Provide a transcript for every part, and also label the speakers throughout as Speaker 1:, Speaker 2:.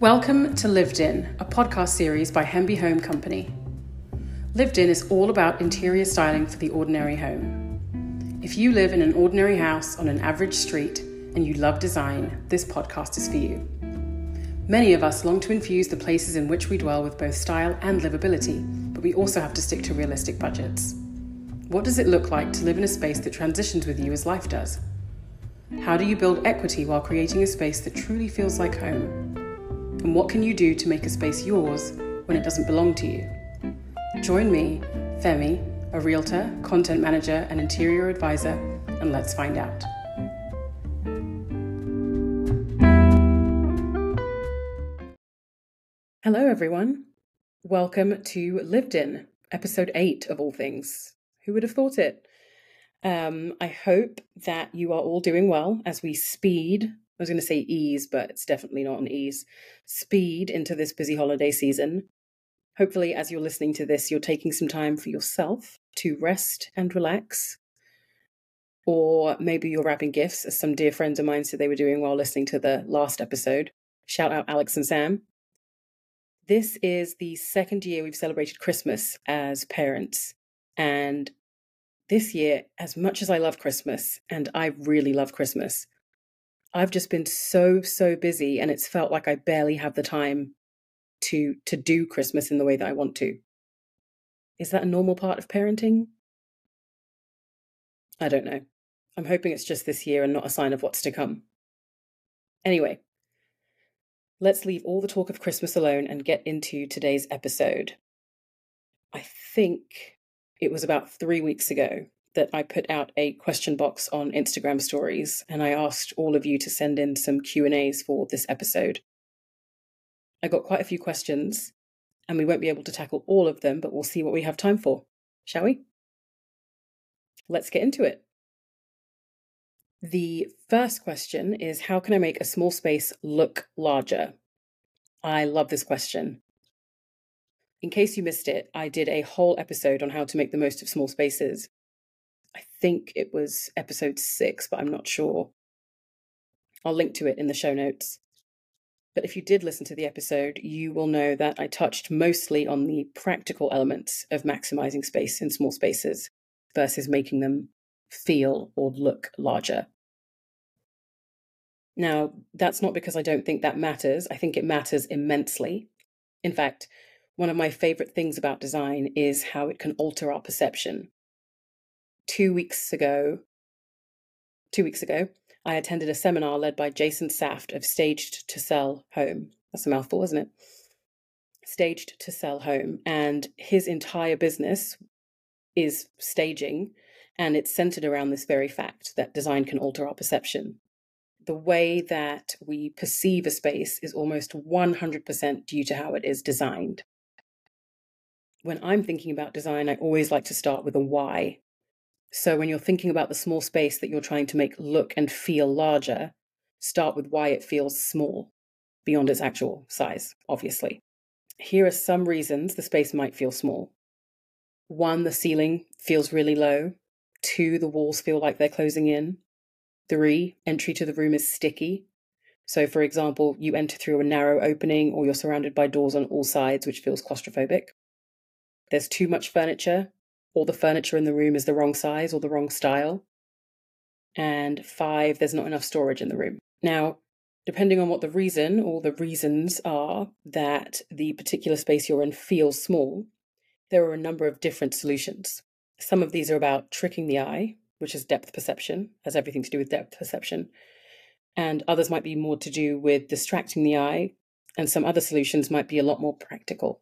Speaker 1: Welcome to Lived In, a podcast series by Hemby Home Company. Lived In is all about interior styling for the ordinary home. If you live in an ordinary house on an average street and you love design, this podcast is for you. Many of us long to infuse the places in which we dwell with both style and livability, but we also have to stick to realistic budgets. What does it look like to live in a space that transitions with you as life does? How do you build equity while creating a space that truly feels like home? And what can you do to make a space yours when it doesn't belong to you? Join me, Femi, a realtor, content manager, and interior advisor, and let's find out. Hello, everyone. Welcome to Lived In, episode eight of all things. Who would have thought it? Um, I hope that you are all doing well as we speed. I was going to say ease, but it's definitely not an ease. Speed into this busy holiday season. Hopefully, as you're listening to this, you're taking some time for yourself to rest and relax. Or maybe you're wrapping gifts, as some dear friends of mine said they were doing while listening to the last episode. Shout out Alex and Sam. This is the second year we've celebrated Christmas as parents. And this year, as much as I love Christmas, and I really love Christmas, I've just been so, so busy and it's felt like I barely have the time to to do Christmas in the way that I want to. Is that a normal part of parenting? I don't know. I'm hoping it's just this year and not a sign of what's to come. Anyway, let's leave all the talk of Christmas alone and get into today's episode. I think it was about three weeks ago that I put out a question box on Instagram stories and I asked all of you to send in some Q&As for this episode. I got quite a few questions and we won't be able to tackle all of them, but we'll see what we have time for. Shall we? Let's get into it. The first question is How can I make a small space look larger? I love this question. In case you missed it, I did a whole episode on how to make the most of small spaces. I think it was episode six, but I'm not sure. I'll link to it in the show notes. But if you did listen to the episode, you will know that I touched mostly on the practical elements of maximizing space in small spaces versus making them feel or look larger. Now, that's not because I don't think that matters. I think it matters immensely. In fact, one of my favorite things about design is how it can alter our perception. Two weeks ago, two weeks ago, I attended a seminar led by Jason Saft of Staged to Sell Home. That's a mouthful, isn't it? Staged to Sell Home. And his entire business is staging, and it's centered around this very fact that design can alter our perception. The way that we perceive a space is almost 100% due to how it is designed when I'm thinking about design, I always like to start with a why. So when you're thinking about the small space that you're trying to make look and feel larger, start with why it feels small beyond its actual size, obviously. Here are some reasons the space might feel small. One, the ceiling feels really low. Two, the walls feel like they're closing in. Three, entry to the room is sticky. So, for example, you enter through a narrow opening or you're surrounded by doors on all sides, which feels claustrophobic there's too much furniture, or the furniture in the room is the wrong size or the wrong style. And five, there's not enough storage in the room. Now, depending on what the reason or the reasons are that the particular space you're in feels small, there are a number of different solutions. Some of these are about tricking the eye, which is depth perception, has everything to do with depth perception. And others might be more to do with distracting the eye. And some other solutions might be a lot more practical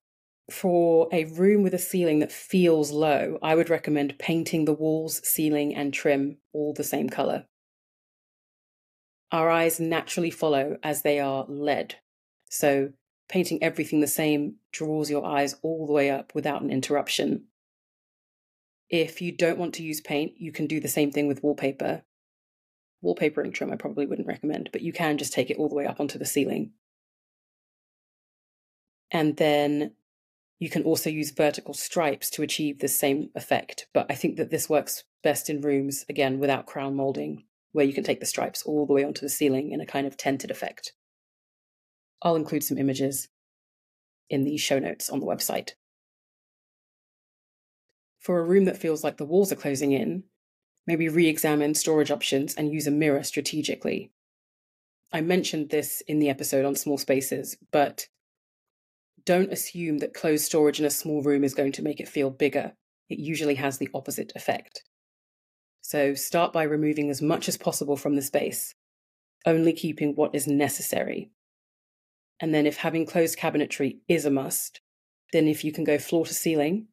Speaker 1: for a room with a ceiling that feels low, I would recommend painting the walls, ceiling, and trim all the same color. Our eyes naturally follow as they are led. So, painting everything the same draws your eyes all the way up without an interruption. If you don't want to use paint, you can do the same thing with wallpaper. Wallpapering trim, I probably wouldn't recommend, but you can just take it all the way up onto the ceiling. And then you can also use vertical stripes to achieve the same effect, but I think that this works best in rooms, again, without crown molding, where you can take the stripes all the way onto the ceiling in a kind of tented effect. I'll include some images in the show notes on the website. For a room that feels like the walls are closing in, maybe re examine storage options and use a mirror strategically. I mentioned this in the episode on small spaces, but don't assume that closed storage in a small room is going to make it feel bigger. It usually has the opposite effect. So start by removing as much as possible from the space, only keeping what is necessary. And then, if having closed cabinetry is a must, then if you can go floor to ceiling,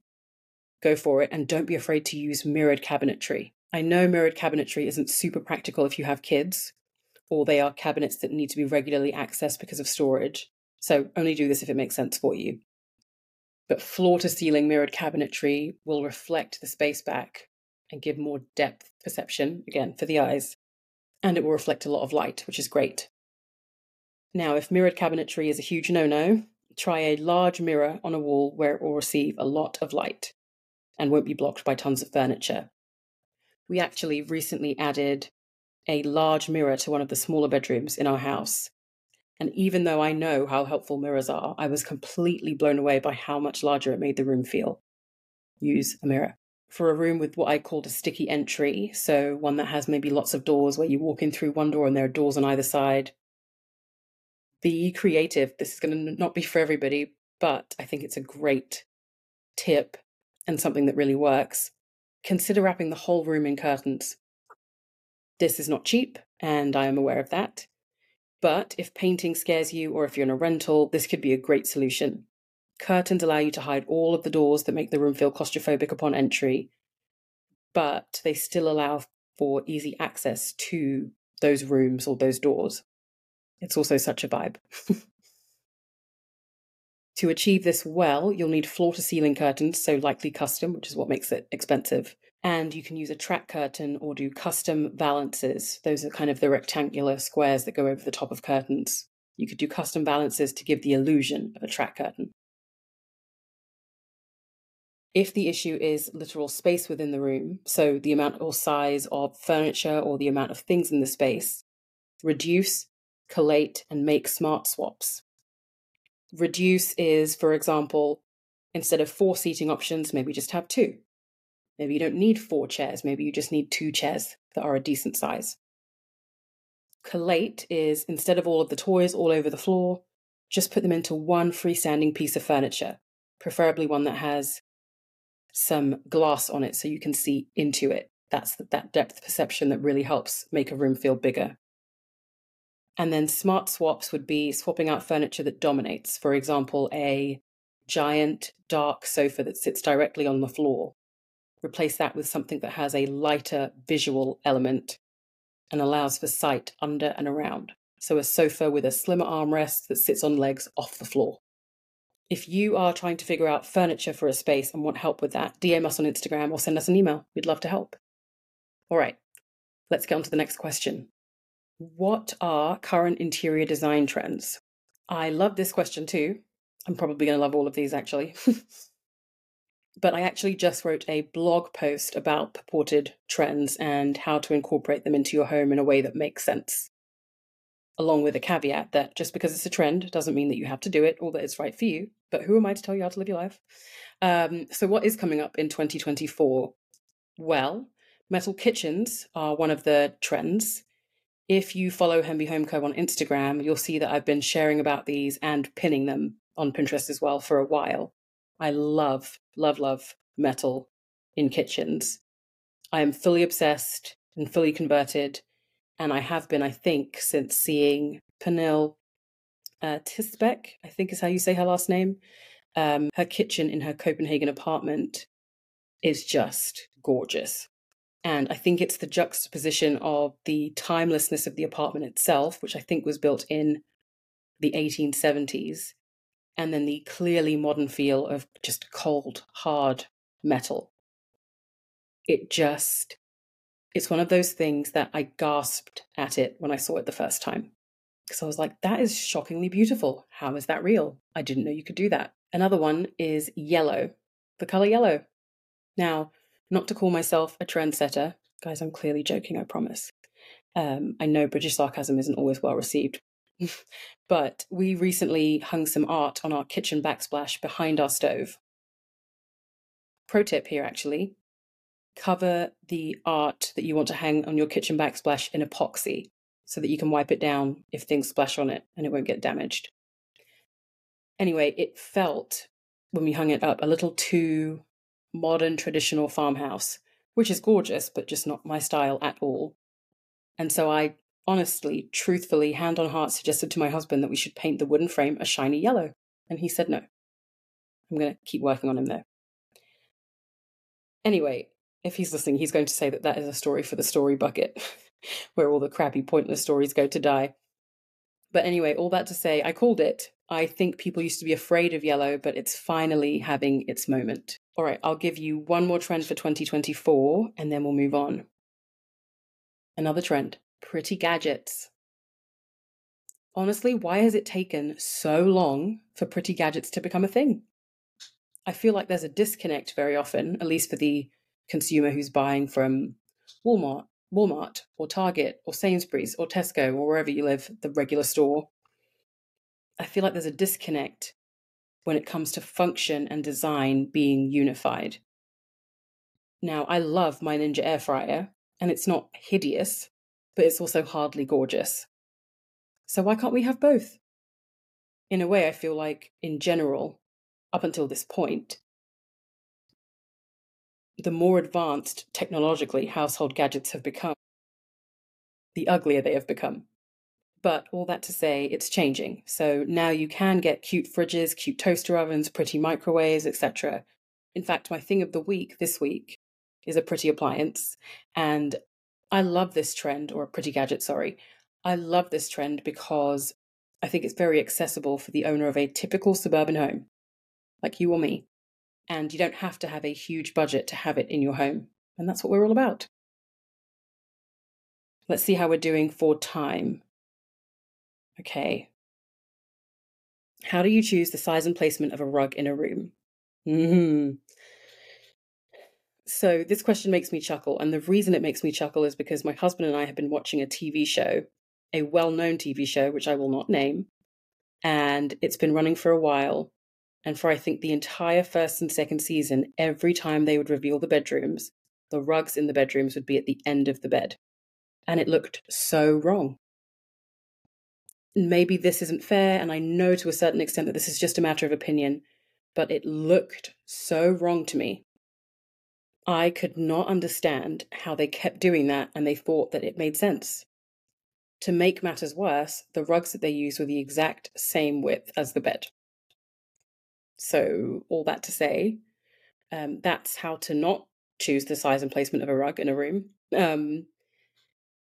Speaker 1: go for it and don't be afraid to use mirrored cabinetry. I know mirrored cabinetry isn't super practical if you have kids, or they are cabinets that need to be regularly accessed because of storage. So only do this if it makes sense for you. But floor to ceiling mirrored cabinetry will reflect the space back and give more depth perception, again, for the eyes. And it will reflect a lot of light, which is great. Now, if mirrored cabinetry is a huge no no, try a large mirror on a wall where it will receive a lot of light and won't be blocked by tons of furniture. We actually recently added a large mirror to one of the smaller bedrooms in our house. And even though I know how helpful mirrors are, I was completely blown away by how much larger it made the room feel. Use a mirror. For a room with what I called a sticky entry, so one that has maybe lots of doors where you walk in through one door and there are doors on either side. Be creative. This is going to not be for everybody, but I think it's a great tip and something that really works. Consider wrapping the whole room in curtains. This is not cheap, and I am aware of that. But if painting scares you, or if you're in a rental, this could be a great solution. Curtains allow you to hide all of the doors that make the room feel claustrophobic upon entry, but they still allow for easy access to those rooms or those doors. It's also such a vibe. to achieve this well, you'll need floor to ceiling curtains, so likely custom, which is what makes it expensive. And you can use a track curtain or do custom balances. Those are kind of the rectangular squares that go over the top of curtains. You could do custom balances to give the illusion of a track curtain. If the issue is literal space within the room, so the amount or size of furniture or the amount of things in the space, reduce, collate, and make smart swaps. Reduce is, for example, instead of four seating options, maybe just have two. Maybe you don't need four chairs, maybe you just need two chairs that are a decent size. Collate is instead of all of the toys all over the floor, just put them into one freestanding piece of furniture, preferably one that has some glass on it so you can see into it. That's that depth perception that really helps make a room feel bigger. And then smart swaps would be swapping out furniture that dominates. For example, a giant dark sofa that sits directly on the floor replace that with something that has a lighter visual element and allows for sight under and around. So, a sofa with a slimmer armrest that sits on legs off the floor. If you are trying to figure out furniture for a space and want help with that, DM us on Instagram or send us an email. We'd love to help. All right, let's get on to the next question. What are current interior design trends? I love this question too. I'm probably going to love all of these actually. but I actually just wrote a blog post about purported trends and how to incorporate them into your home in a way that makes sense. Along with a caveat that just because it's a trend doesn't mean that you have to do it or that it's right for you. But who am I to tell you how to live your life? Um, so, what is coming up in 2024? Well, metal kitchens are one of the trends. If you follow Hemby Home Co on Instagram, you'll see that I've been sharing about these and pinning them on Pinterest as well for a while. I love, love, love metal in kitchens. I am fully obsessed and fully converted, and I have been, I think, since seeing Pernille uh, Teisbaek, I think is how you say her last name. Um, her kitchen in her Copenhagen apartment is just gorgeous. And I think it's the juxtaposition of the timelessness of the apartment itself, which I think was built in the 1870s, and then the clearly modern feel of just cold, hard metal. It just, it's one of those things that I gasped at it when I saw it the first time. Because I was like, that is shockingly beautiful. How is that real? I didn't know you could do that. Another one is yellow, the color yellow. Now, not to call myself a trendsetter, guys, I'm clearly joking, I promise. Um, I know British sarcasm isn't always well received, but we recently hung some art on our kitchen backsplash behind our stove. Pro tip here actually cover the art that you want to hang on your kitchen backsplash in epoxy so that you can wipe it down if things splash on it and it won't get damaged. Anyway, it felt when we hung it up a little too modern traditional farmhouse, which is gorgeous, but just not my style at all. And so I honestly, truthfully, hand on heart suggested to my husband that we should paint the wooden frame a shiny yellow. And he said no. I'm going to keep working on him though. Anyway, if he's listening, he's going to say that that is a story for the story bucket, where all the crappy, pointless stories go to die. But anyway, all that to say, I called it. I think people used to be afraid of yellow, but it's finally having its moment. All right, I'll give you one more trend for 2024 and then we'll move on. Another trend pretty gadgets. Honestly, why has it taken so long for pretty gadgets to become a thing? I feel like there's a disconnect very often, at least for the consumer who's buying from Walmart, Walmart or Target or Sainsbury's or Tesco or wherever you live, the regular store. I feel like there's a disconnect when it comes to function and design being unified. Now, I love my Ninja air fryer, and it's not hideous, but it's also hardly gorgeous. So, why can't we have both? In a way, I feel like, in general, up until this point, the more advanced technologically household gadgets have become, the uglier they have become. But all that to say, it's changing. So now you can get cute fridges, cute toaster ovens, pretty microwaves, etc. In fact, my thing of the week this week is a pretty appliance. And I love this trend, or a pretty gadget, sorry. I love this trend because I think it's very accessible for the owner of a typical suburban home, like you or me and you don't have to have a huge budget to have it in your home. And that's what we're all about. Let's see how we're doing for time. Okay. How do you choose the size and placement of a rug in a room? Mm-hmm. So, this question makes me chuckle. And the reason it makes me chuckle is because my husband and I have been watching a TV show, a well known TV show, which I will not name. And it's been running for a while. And for I think the entire first and second season, every time they would reveal the bedrooms, the rugs in the bedrooms would be at the end of the bed. And it looked so wrong. Maybe this isn't fair, and I know to a certain extent that this is just a matter of opinion, but it looked so wrong to me. I could not understand how they kept doing that and they thought that it made sense. To make matters worse, the rugs that they used were the exact same width as the bed. So, all that to say, um, that's how to not choose the size and placement of a rug in a room. Um,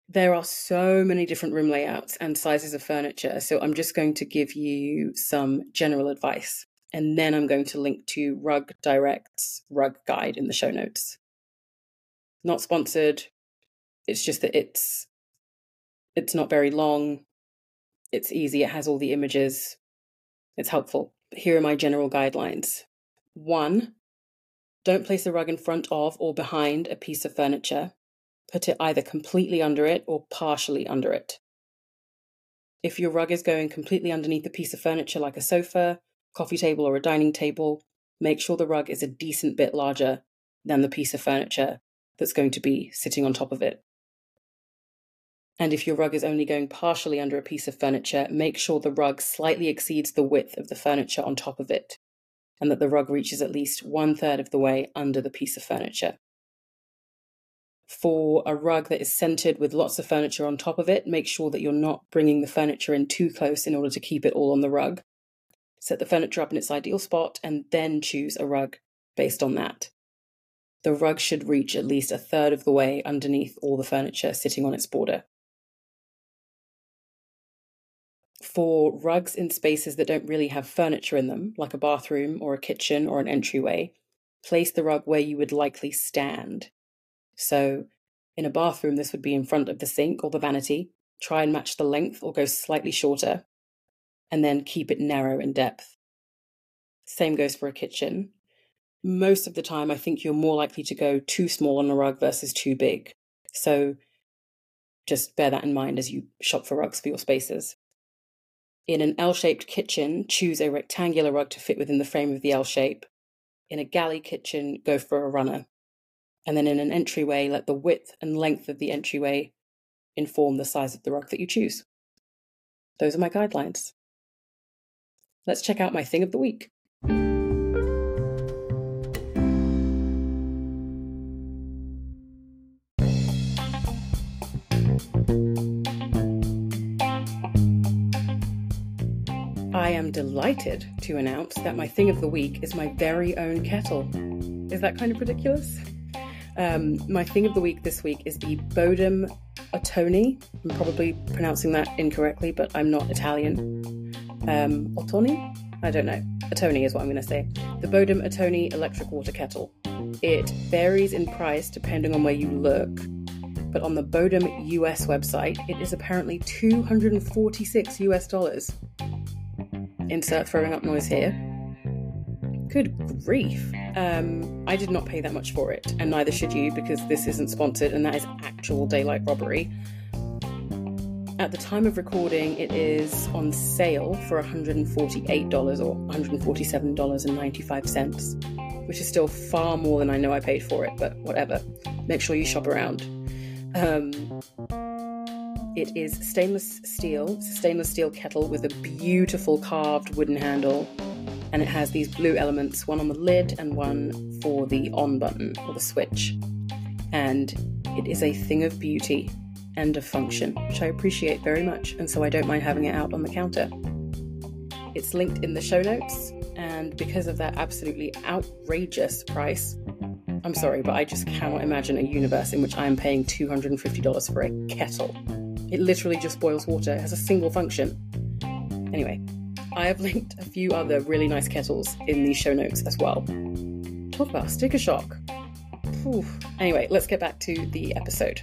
Speaker 1: there are so many different room layouts and sizes of furniture. So, I'm just going to give you some general advice. And then I'm going to link to Rug Direct's rug guide in the show notes. Not sponsored. It's just that it's it's not very long. It's easy. It has all the images. It's helpful here are my general guidelines. One, don't place a rug in front of or behind a piece of furniture. Put it either completely under it or partially under it. If your rug is going completely underneath a piece of furniture like a sofa, coffee table, or a dining table, make sure the rug is a decent bit larger than the piece of furniture that's going to be sitting on top of it. And if your rug is only going partially under a piece of furniture, make sure the rug slightly exceeds the width of the furniture on top of it, and that the rug reaches at least one third of the way under the piece of furniture. For a rug that is centered with lots of furniture on top of it, make sure that you're not bringing the furniture in too close in order to keep it all on the rug. Set the furniture up in its ideal spot and then choose a rug based on that. The rug should reach at least a third of the way underneath all the furniture sitting on its border. for rugs in spaces that don't really have furniture in them, like a bathroom or a kitchen or an entryway, place the rug where you would likely stand. So, in a bathroom, this would be in front of the sink or the vanity. Try and match the length or go slightly shorter, and then keep it narrow in depth. Same goes for a kitchen. Most of the time, I think you're more likely to go too small on a rug versus too big. So, just bear that in mind as you shop for rugs for your spaces. In an L shaped kitchen, choose a rectangular rug to fit within the frame of the L shape. In a galley kitchen, go for a runner. And then in an entryway, let the width and length of the entryway inform the size of the rug that you choose. Those are my guidelines. Let's check out my thing of the week. I am delighted to announce that my thing of the week is my very own kettle. Is that kind of ridiculous? Um, my thing of the week this week is the Bodum Ottoni. I'm probably pronouncing that incorrectly, but I'm not Italian. Um, Ottoni? I don't know. Ottoni is what I'm going to say. The Bodum Ottoni electric water kettle. It varies in price depending on where you look, but on the Bodum US website, it is apparently 246 US dollars. Insert throwing up noise here. Good grief. Um, I did not pay that much for it, and neither should you because this isn't sponsored and that is actual daylight robbery. At the time of recording, it is on sale for $148 or $147.95, which is still far more than I know I paid for it, but whatever. Make sure you shop around. Um, it is stainless steel, stainless steel kettle with a beautiful carved wooden handle, and it has these blue elements, one on the lid and one for the on button or the switch. And it is a thing of beauty and of function, which I appreciate very much, and so I don't mind having it out on the counter. It's linked in the show notes, and because of that absolutely outrageous price, I'm sorry, but I just cannot imagine a universe in which I am paying $250 for a kettle. It literally just boils water, it has a single function. Anyway, I have linked a few other really nice kettles in the show notes as well. Talk about sticker shock. Anyway, let's get back to the episode.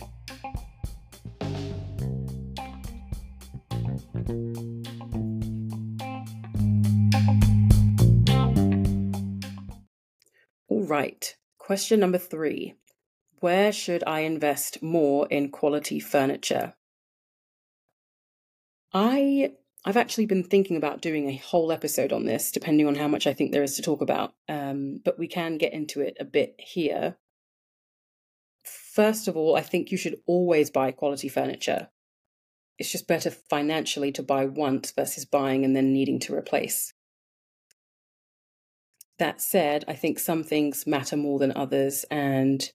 Speaker 1: Right, question number three Where should I invest more in quality furniture? I I've actually been thinking about doing a whole episode on this, depending on how much I think there is to talk about. Um, but we can get into it a bit here. First of all, I think you should always buy quality furniture. It's just better financially to buy once versus buying and then needing to replace. That said, I think some things matter more than others, and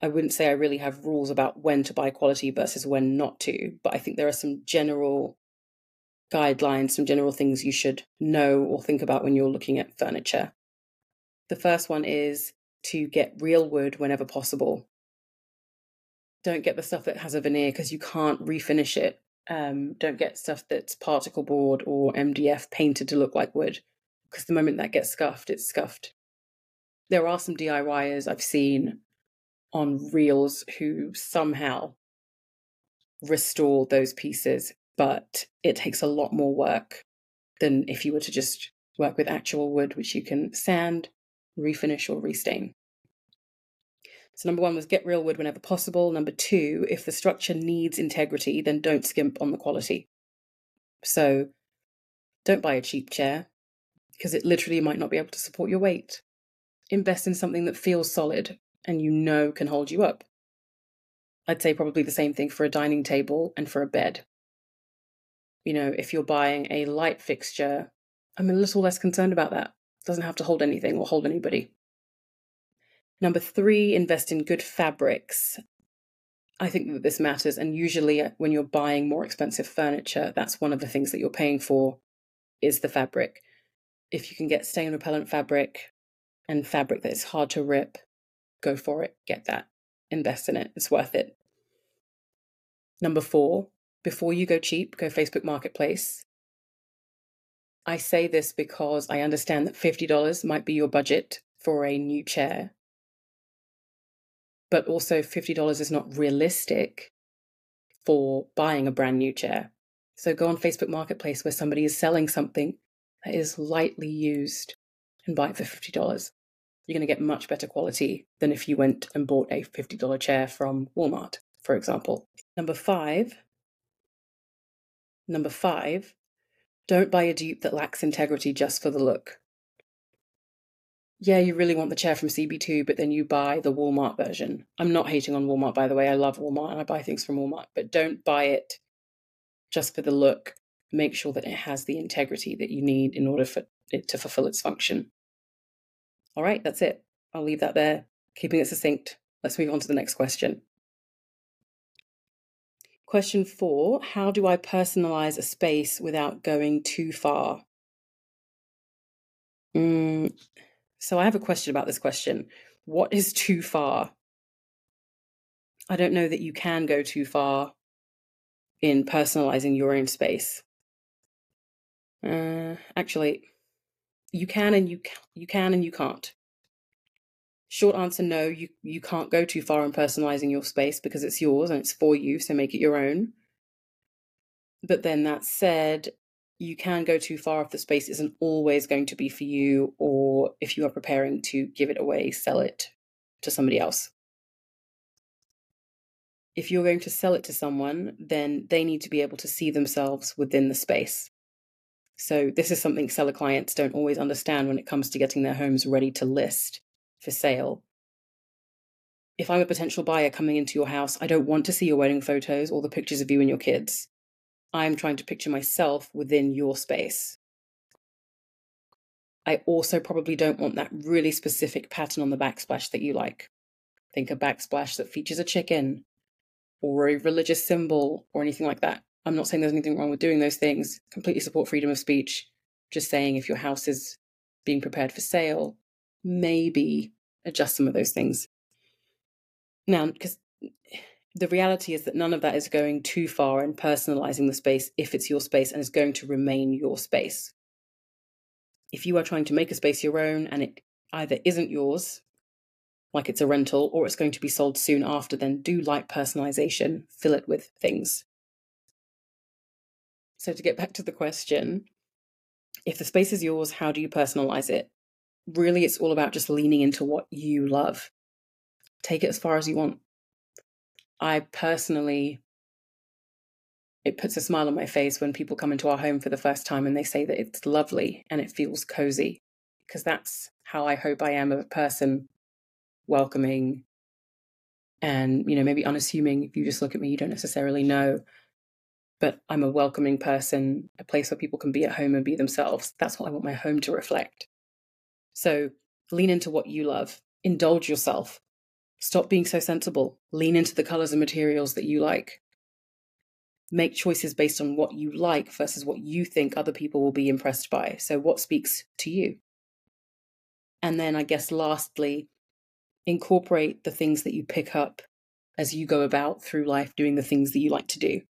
Speaker 1: I wouldn't say I really have rules about when to buy quality versus when not to, but I think there are some general guidelines, some general things you should know or think about when you're looking at furniture. The first one is to get real wood whenever possible. Don't get the stuff that has a veneer because you can't refinish it. Um, don't get stuff that's particle board or MDF painted to look like wood because the moment that gets scuffed, it's scuffed. There are some DIYers I've seen on reels who somehow restore those pieces but it takes a lot more work than if you were to just work with actual wood, which you can sand, refinish, or restain. So, number one was get real wood whenever possible. Number two, if the structure needs integrity, then don't skimp on the quality. So, don't buy a cheap chair because it literally might not be able to support your weight. Invest in something that feels solid and you know can hold you up. I'd say probably the same thing for a dining table and for a bed you know, if you're buying a light fixture, I'm a little less concerned about that. It doesn't have to hold anything or hold anybody. Number three, invest in good fabrics. I think that this matters, and usually uh, when you're buying more expensive furniture, that's one of the things that you're paying for is the fabric. If you can get stain repellent fabric and fabric that is hard to rip, go for it. Get that. Invest in it. It's worth it. Number four, before you go cheap, go Facebook Marketplace. I say this because I understand that $50 might be your budget for a new chair. But also, $50 is not realistic for buying a brand new chair. So go on Facebook Marketplace where somebody is selling something that is lightly used and buy it for $50. You're going to get much better quality than if you went and bought a $50 chair from Walmart, for example. Number five, Number five, Don't buy a dupe that lacks integrity just for the look. Yeah, you really want the chair from CB2, but then you buy the Walmart version. I'm not hating on Walmart, by the way. I love Walmart and I buy things from Walmart, but don't buy it just for the look. Make sure that it has the integrity that you need in order for it to fulfill its function. All right, that's it. I'll leave that there, keeping it succinct. Let's move on to the next question. Question four How do I personalize a space without going too far? Mm, so I have a question about this question. What is too far? I don't know that you can go too far in personalizing your own space. Uh, actually, you can and you you can and you can't. Short answer no, you, you can't go too far in personalizing your space because it's yours and it's for you, so make it your own. But then that said, you can go too far if the space isn't always going to be for you or if you are preparing to give it away, sell it to somebody else. If you're going to sell it to someone, then they need to be able to see themselves within the space. So, this is something seller clients don't always understand when it comes to getting their homes ready to list for sale. If I'm a potential buyer coming into your house, I don't want to see your wedding photos or the pictures of you and your kids. I'm trying to picture myself within your space. I also probably don't want that really specific pattern on the backsplash that you like. Think a backsplash that features a chicken or a religious symbol or anything like that. I'm not saying there's anything wrong with doing those things. Completely support freedom of speech. Just saying if your house is being prepared for sale, maybe adjust some of those things. Now, because the reality is that none of that is going too far in personalizing the space if it's your space and is going to remain your space. If you are trying to make a space your own and it either isn't yours, like it's a rental, or it's going to be sold soon after, then do light personalization, fill it with things. So, to get back to the question, if the space is yours, how do you personalize it? really it's all about just leaning into what you love. Take it as far as you want. I personally, it puts a smile on my face when people come into our home for the first time and they say that it's lovely and it feels cozy, because that's how I hope I am a person welcoming and, you know, maybe unassuming. If you just look at me, you don't necessarily know. But I'm a welcoming person, a place where people can be at home and be themselves. That's what I want my home to reflect. So lean into what you love, indulge yourself, stop being so sensible, lean into the colors and materials that you like. Make choices based on what you like versus what you think other people will be impressed by. So, what speaks to you? And then, I guess, lastly, incorporate the things that you pick up as you go about through life doing the things that you like to do.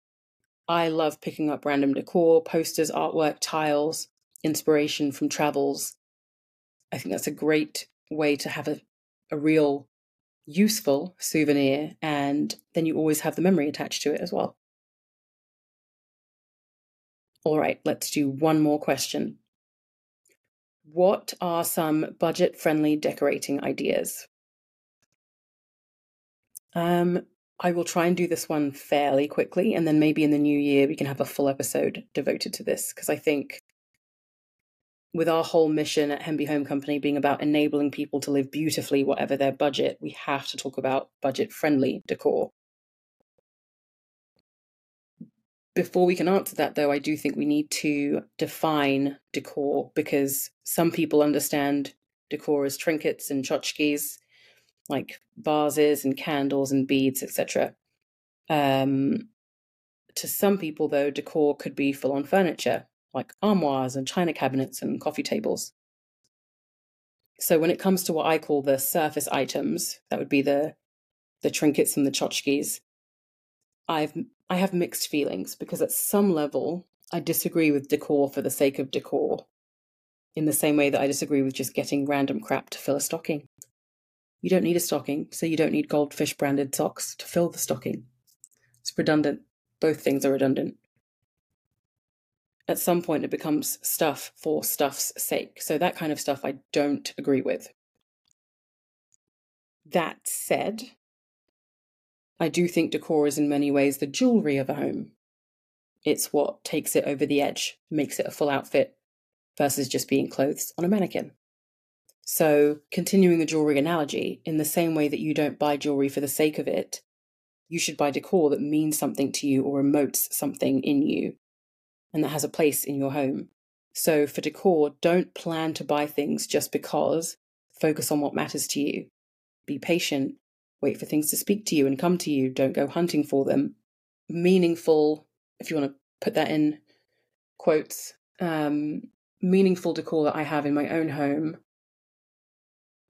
Speaker 1: I love picking up random decor, posters, artwork, tiles, inspiration from travels, I think that's a great way to have a, a real useful souvenir, and then you always have the memory attached to it as well. All right, let's do one more question. What are some budget friendly decorating ideas? Um, I will try and do this one fairly quickly, and then maybe in the new year we can have a full episode devoted to this because I think with our whole mission at Hemby Home Company being about enabling people to live beautifully, whatever their budget, we have to talk about budget friendly decor. Before we can answer that, though, I do think we need to define decor because some people understand decor as trinkets and tchotchkes, like vases and candles and beads, etc. Um, to some people, though, decor could be full on furniture like armoires and china cabinets and coffee tables. So when it comes to what I call the surface items, that would be the the trinkets and the tchotchkes, I've I have mixed feelings because at some level I disagree with decor for the sake of decor. In the same way that I disagree with just getting random crap to fill a stocking. You don't need a stocking, so you don't need goldfish branded socks to fill the stocking. It's redundant. Both things are redundant at some point it becomes stuff for stuff's sake. So that kind of stuff I don't agree with. That said, I do think decor is in many ways the jewelry of a home. It's what takes it over the edge, makes it a full outfit versus just being clothes on a mannequin. So, continuing the jewelry analogy, in the same way that you don't buy jewelry for the sake of it, you should buy decor that means something to you or emotes something in you and that has a place in your home. So, for decor, don't plan to buy things just because. Focus on what matters to you. Be patient. Wait for things to speak to you and come to you. Don't go hunting for them. Meaningful, if you want to put that in quotes, um, meaningful decor that I have in my own home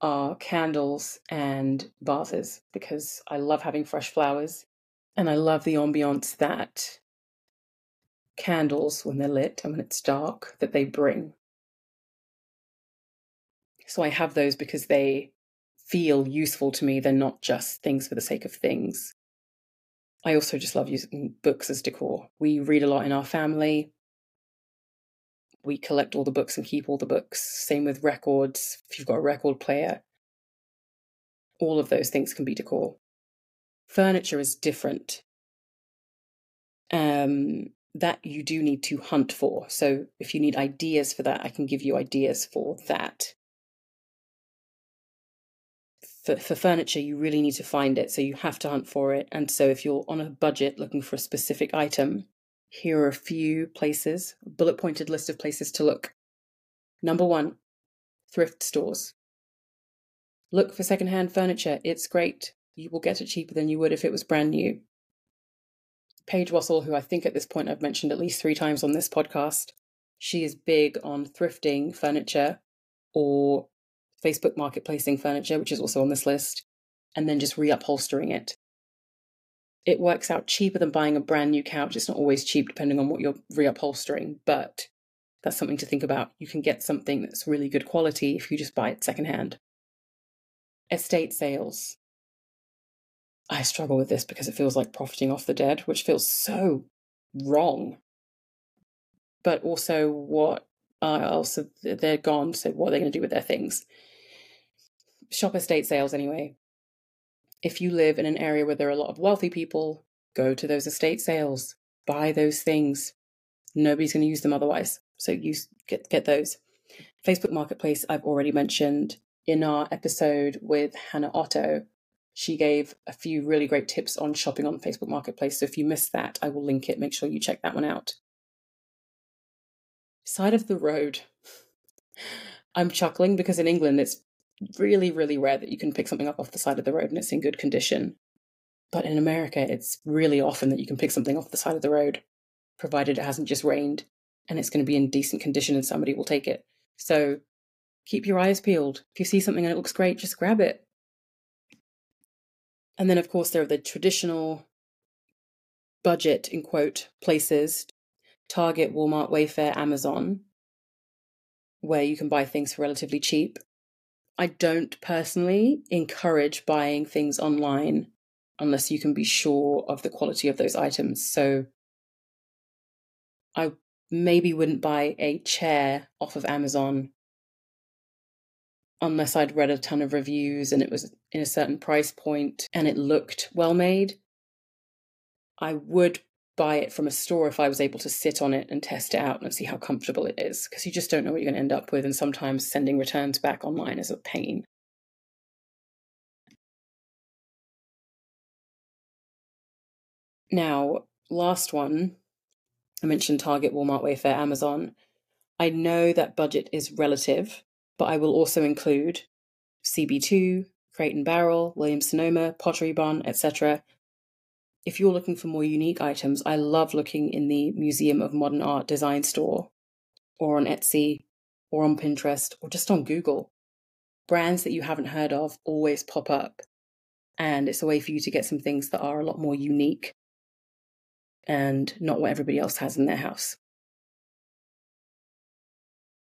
Speaker 1: are candles and vases because I love having fresh flowers and I love the ambiance that candles, when they're lit and when it's dark, that they bring. So I have those because they feel useful to me. They're not just things for the sake of things. I also just love using books as decor. We read a lot in our family we collect all the books and keep all the books. Same with records. If you've got a record player, all of those things can be decor. Furniture is different. Um, that you do need to hunt for. So if you need ideas for that, I can give you ideas for that. For, for furniture, you really need to find it, so you have to hunt for it. And so, if you're on a budget looking for a specific item, here are a few places, a bullet pointed list of places to look. Number one, thrift stores. Look for secondhand furniture. It's great. You will get it cheaper than you would if it was brand new. Paige Wassell, who I think at this point I've mentioned at least three times on this podcast, she is big on thrifting furniture or Facebook marketplacing furniture, which is also on this list, and then just reupholstering it it works out cheaper than buying a brand new couch. It's not always cheap depending on what you're reupholstering, but that's something to think about. You can get something that's really good quality if you just buy it secondhand. Estate sales. I struggle with this because it feels like profiting off the dead, which feels so wrong. But also, what else? They're gone, so what are they going to do with their things? Shop estate sales, anyway if you live in an area where there are a lot of wealthy people, go to those estate sales, buy those things. Nobody's going to use them otherwise. So use get get those. Facebook Marketplace I've already mentioned in our episode with Hannah Otto. She gave a few really great tips on shopping on Facebook Marketplace. So if you missed that, I will link it. Make sure you check that one out. Side of the road. I'm chuckling because in England it's really, really rare that you can pick something up off the side of the road and it's in good condition. But in America, it's really often that you can pick something off the side of the road, provided it hasn't just rained and it's going to be in decent condition and somebody will take it. So keep your eyes peeled. If you see something and it looks great, just grab it. And then, of course, there are the traditional budget, in quote, places Target, Walmart, Wayfair, Amazon, where you can buy things for relatively cheap. I don't personally encourage buying things online unless you can be sure of the quality of those items. So I maybe wouldn't buy a chair off of Amazon unless I'd read a ton of reviews and it was in a certain price point and it looked well made. I would buy it from a store if I was able to sit on it and test it out and see how comfortable it is, because you just don't know what you're going to end up with. And sometimes sending returns back online is a pain. Now, last one, I mentioned Target, Walmart, Wayfair, Amazon. I know that budget is relative, but I will also include CB2, Crate and Barrel, Williams Sonoma, Pottery Barn, etc., if you're looking for more unique items, I love looking in the Museum of Modern Art design store or on Etsy or on Pinterest or just on Google. Brands that you haven't heard of always pop up. And it's a way for you to get some things that are a lot more unique and not what everybody else has in their house.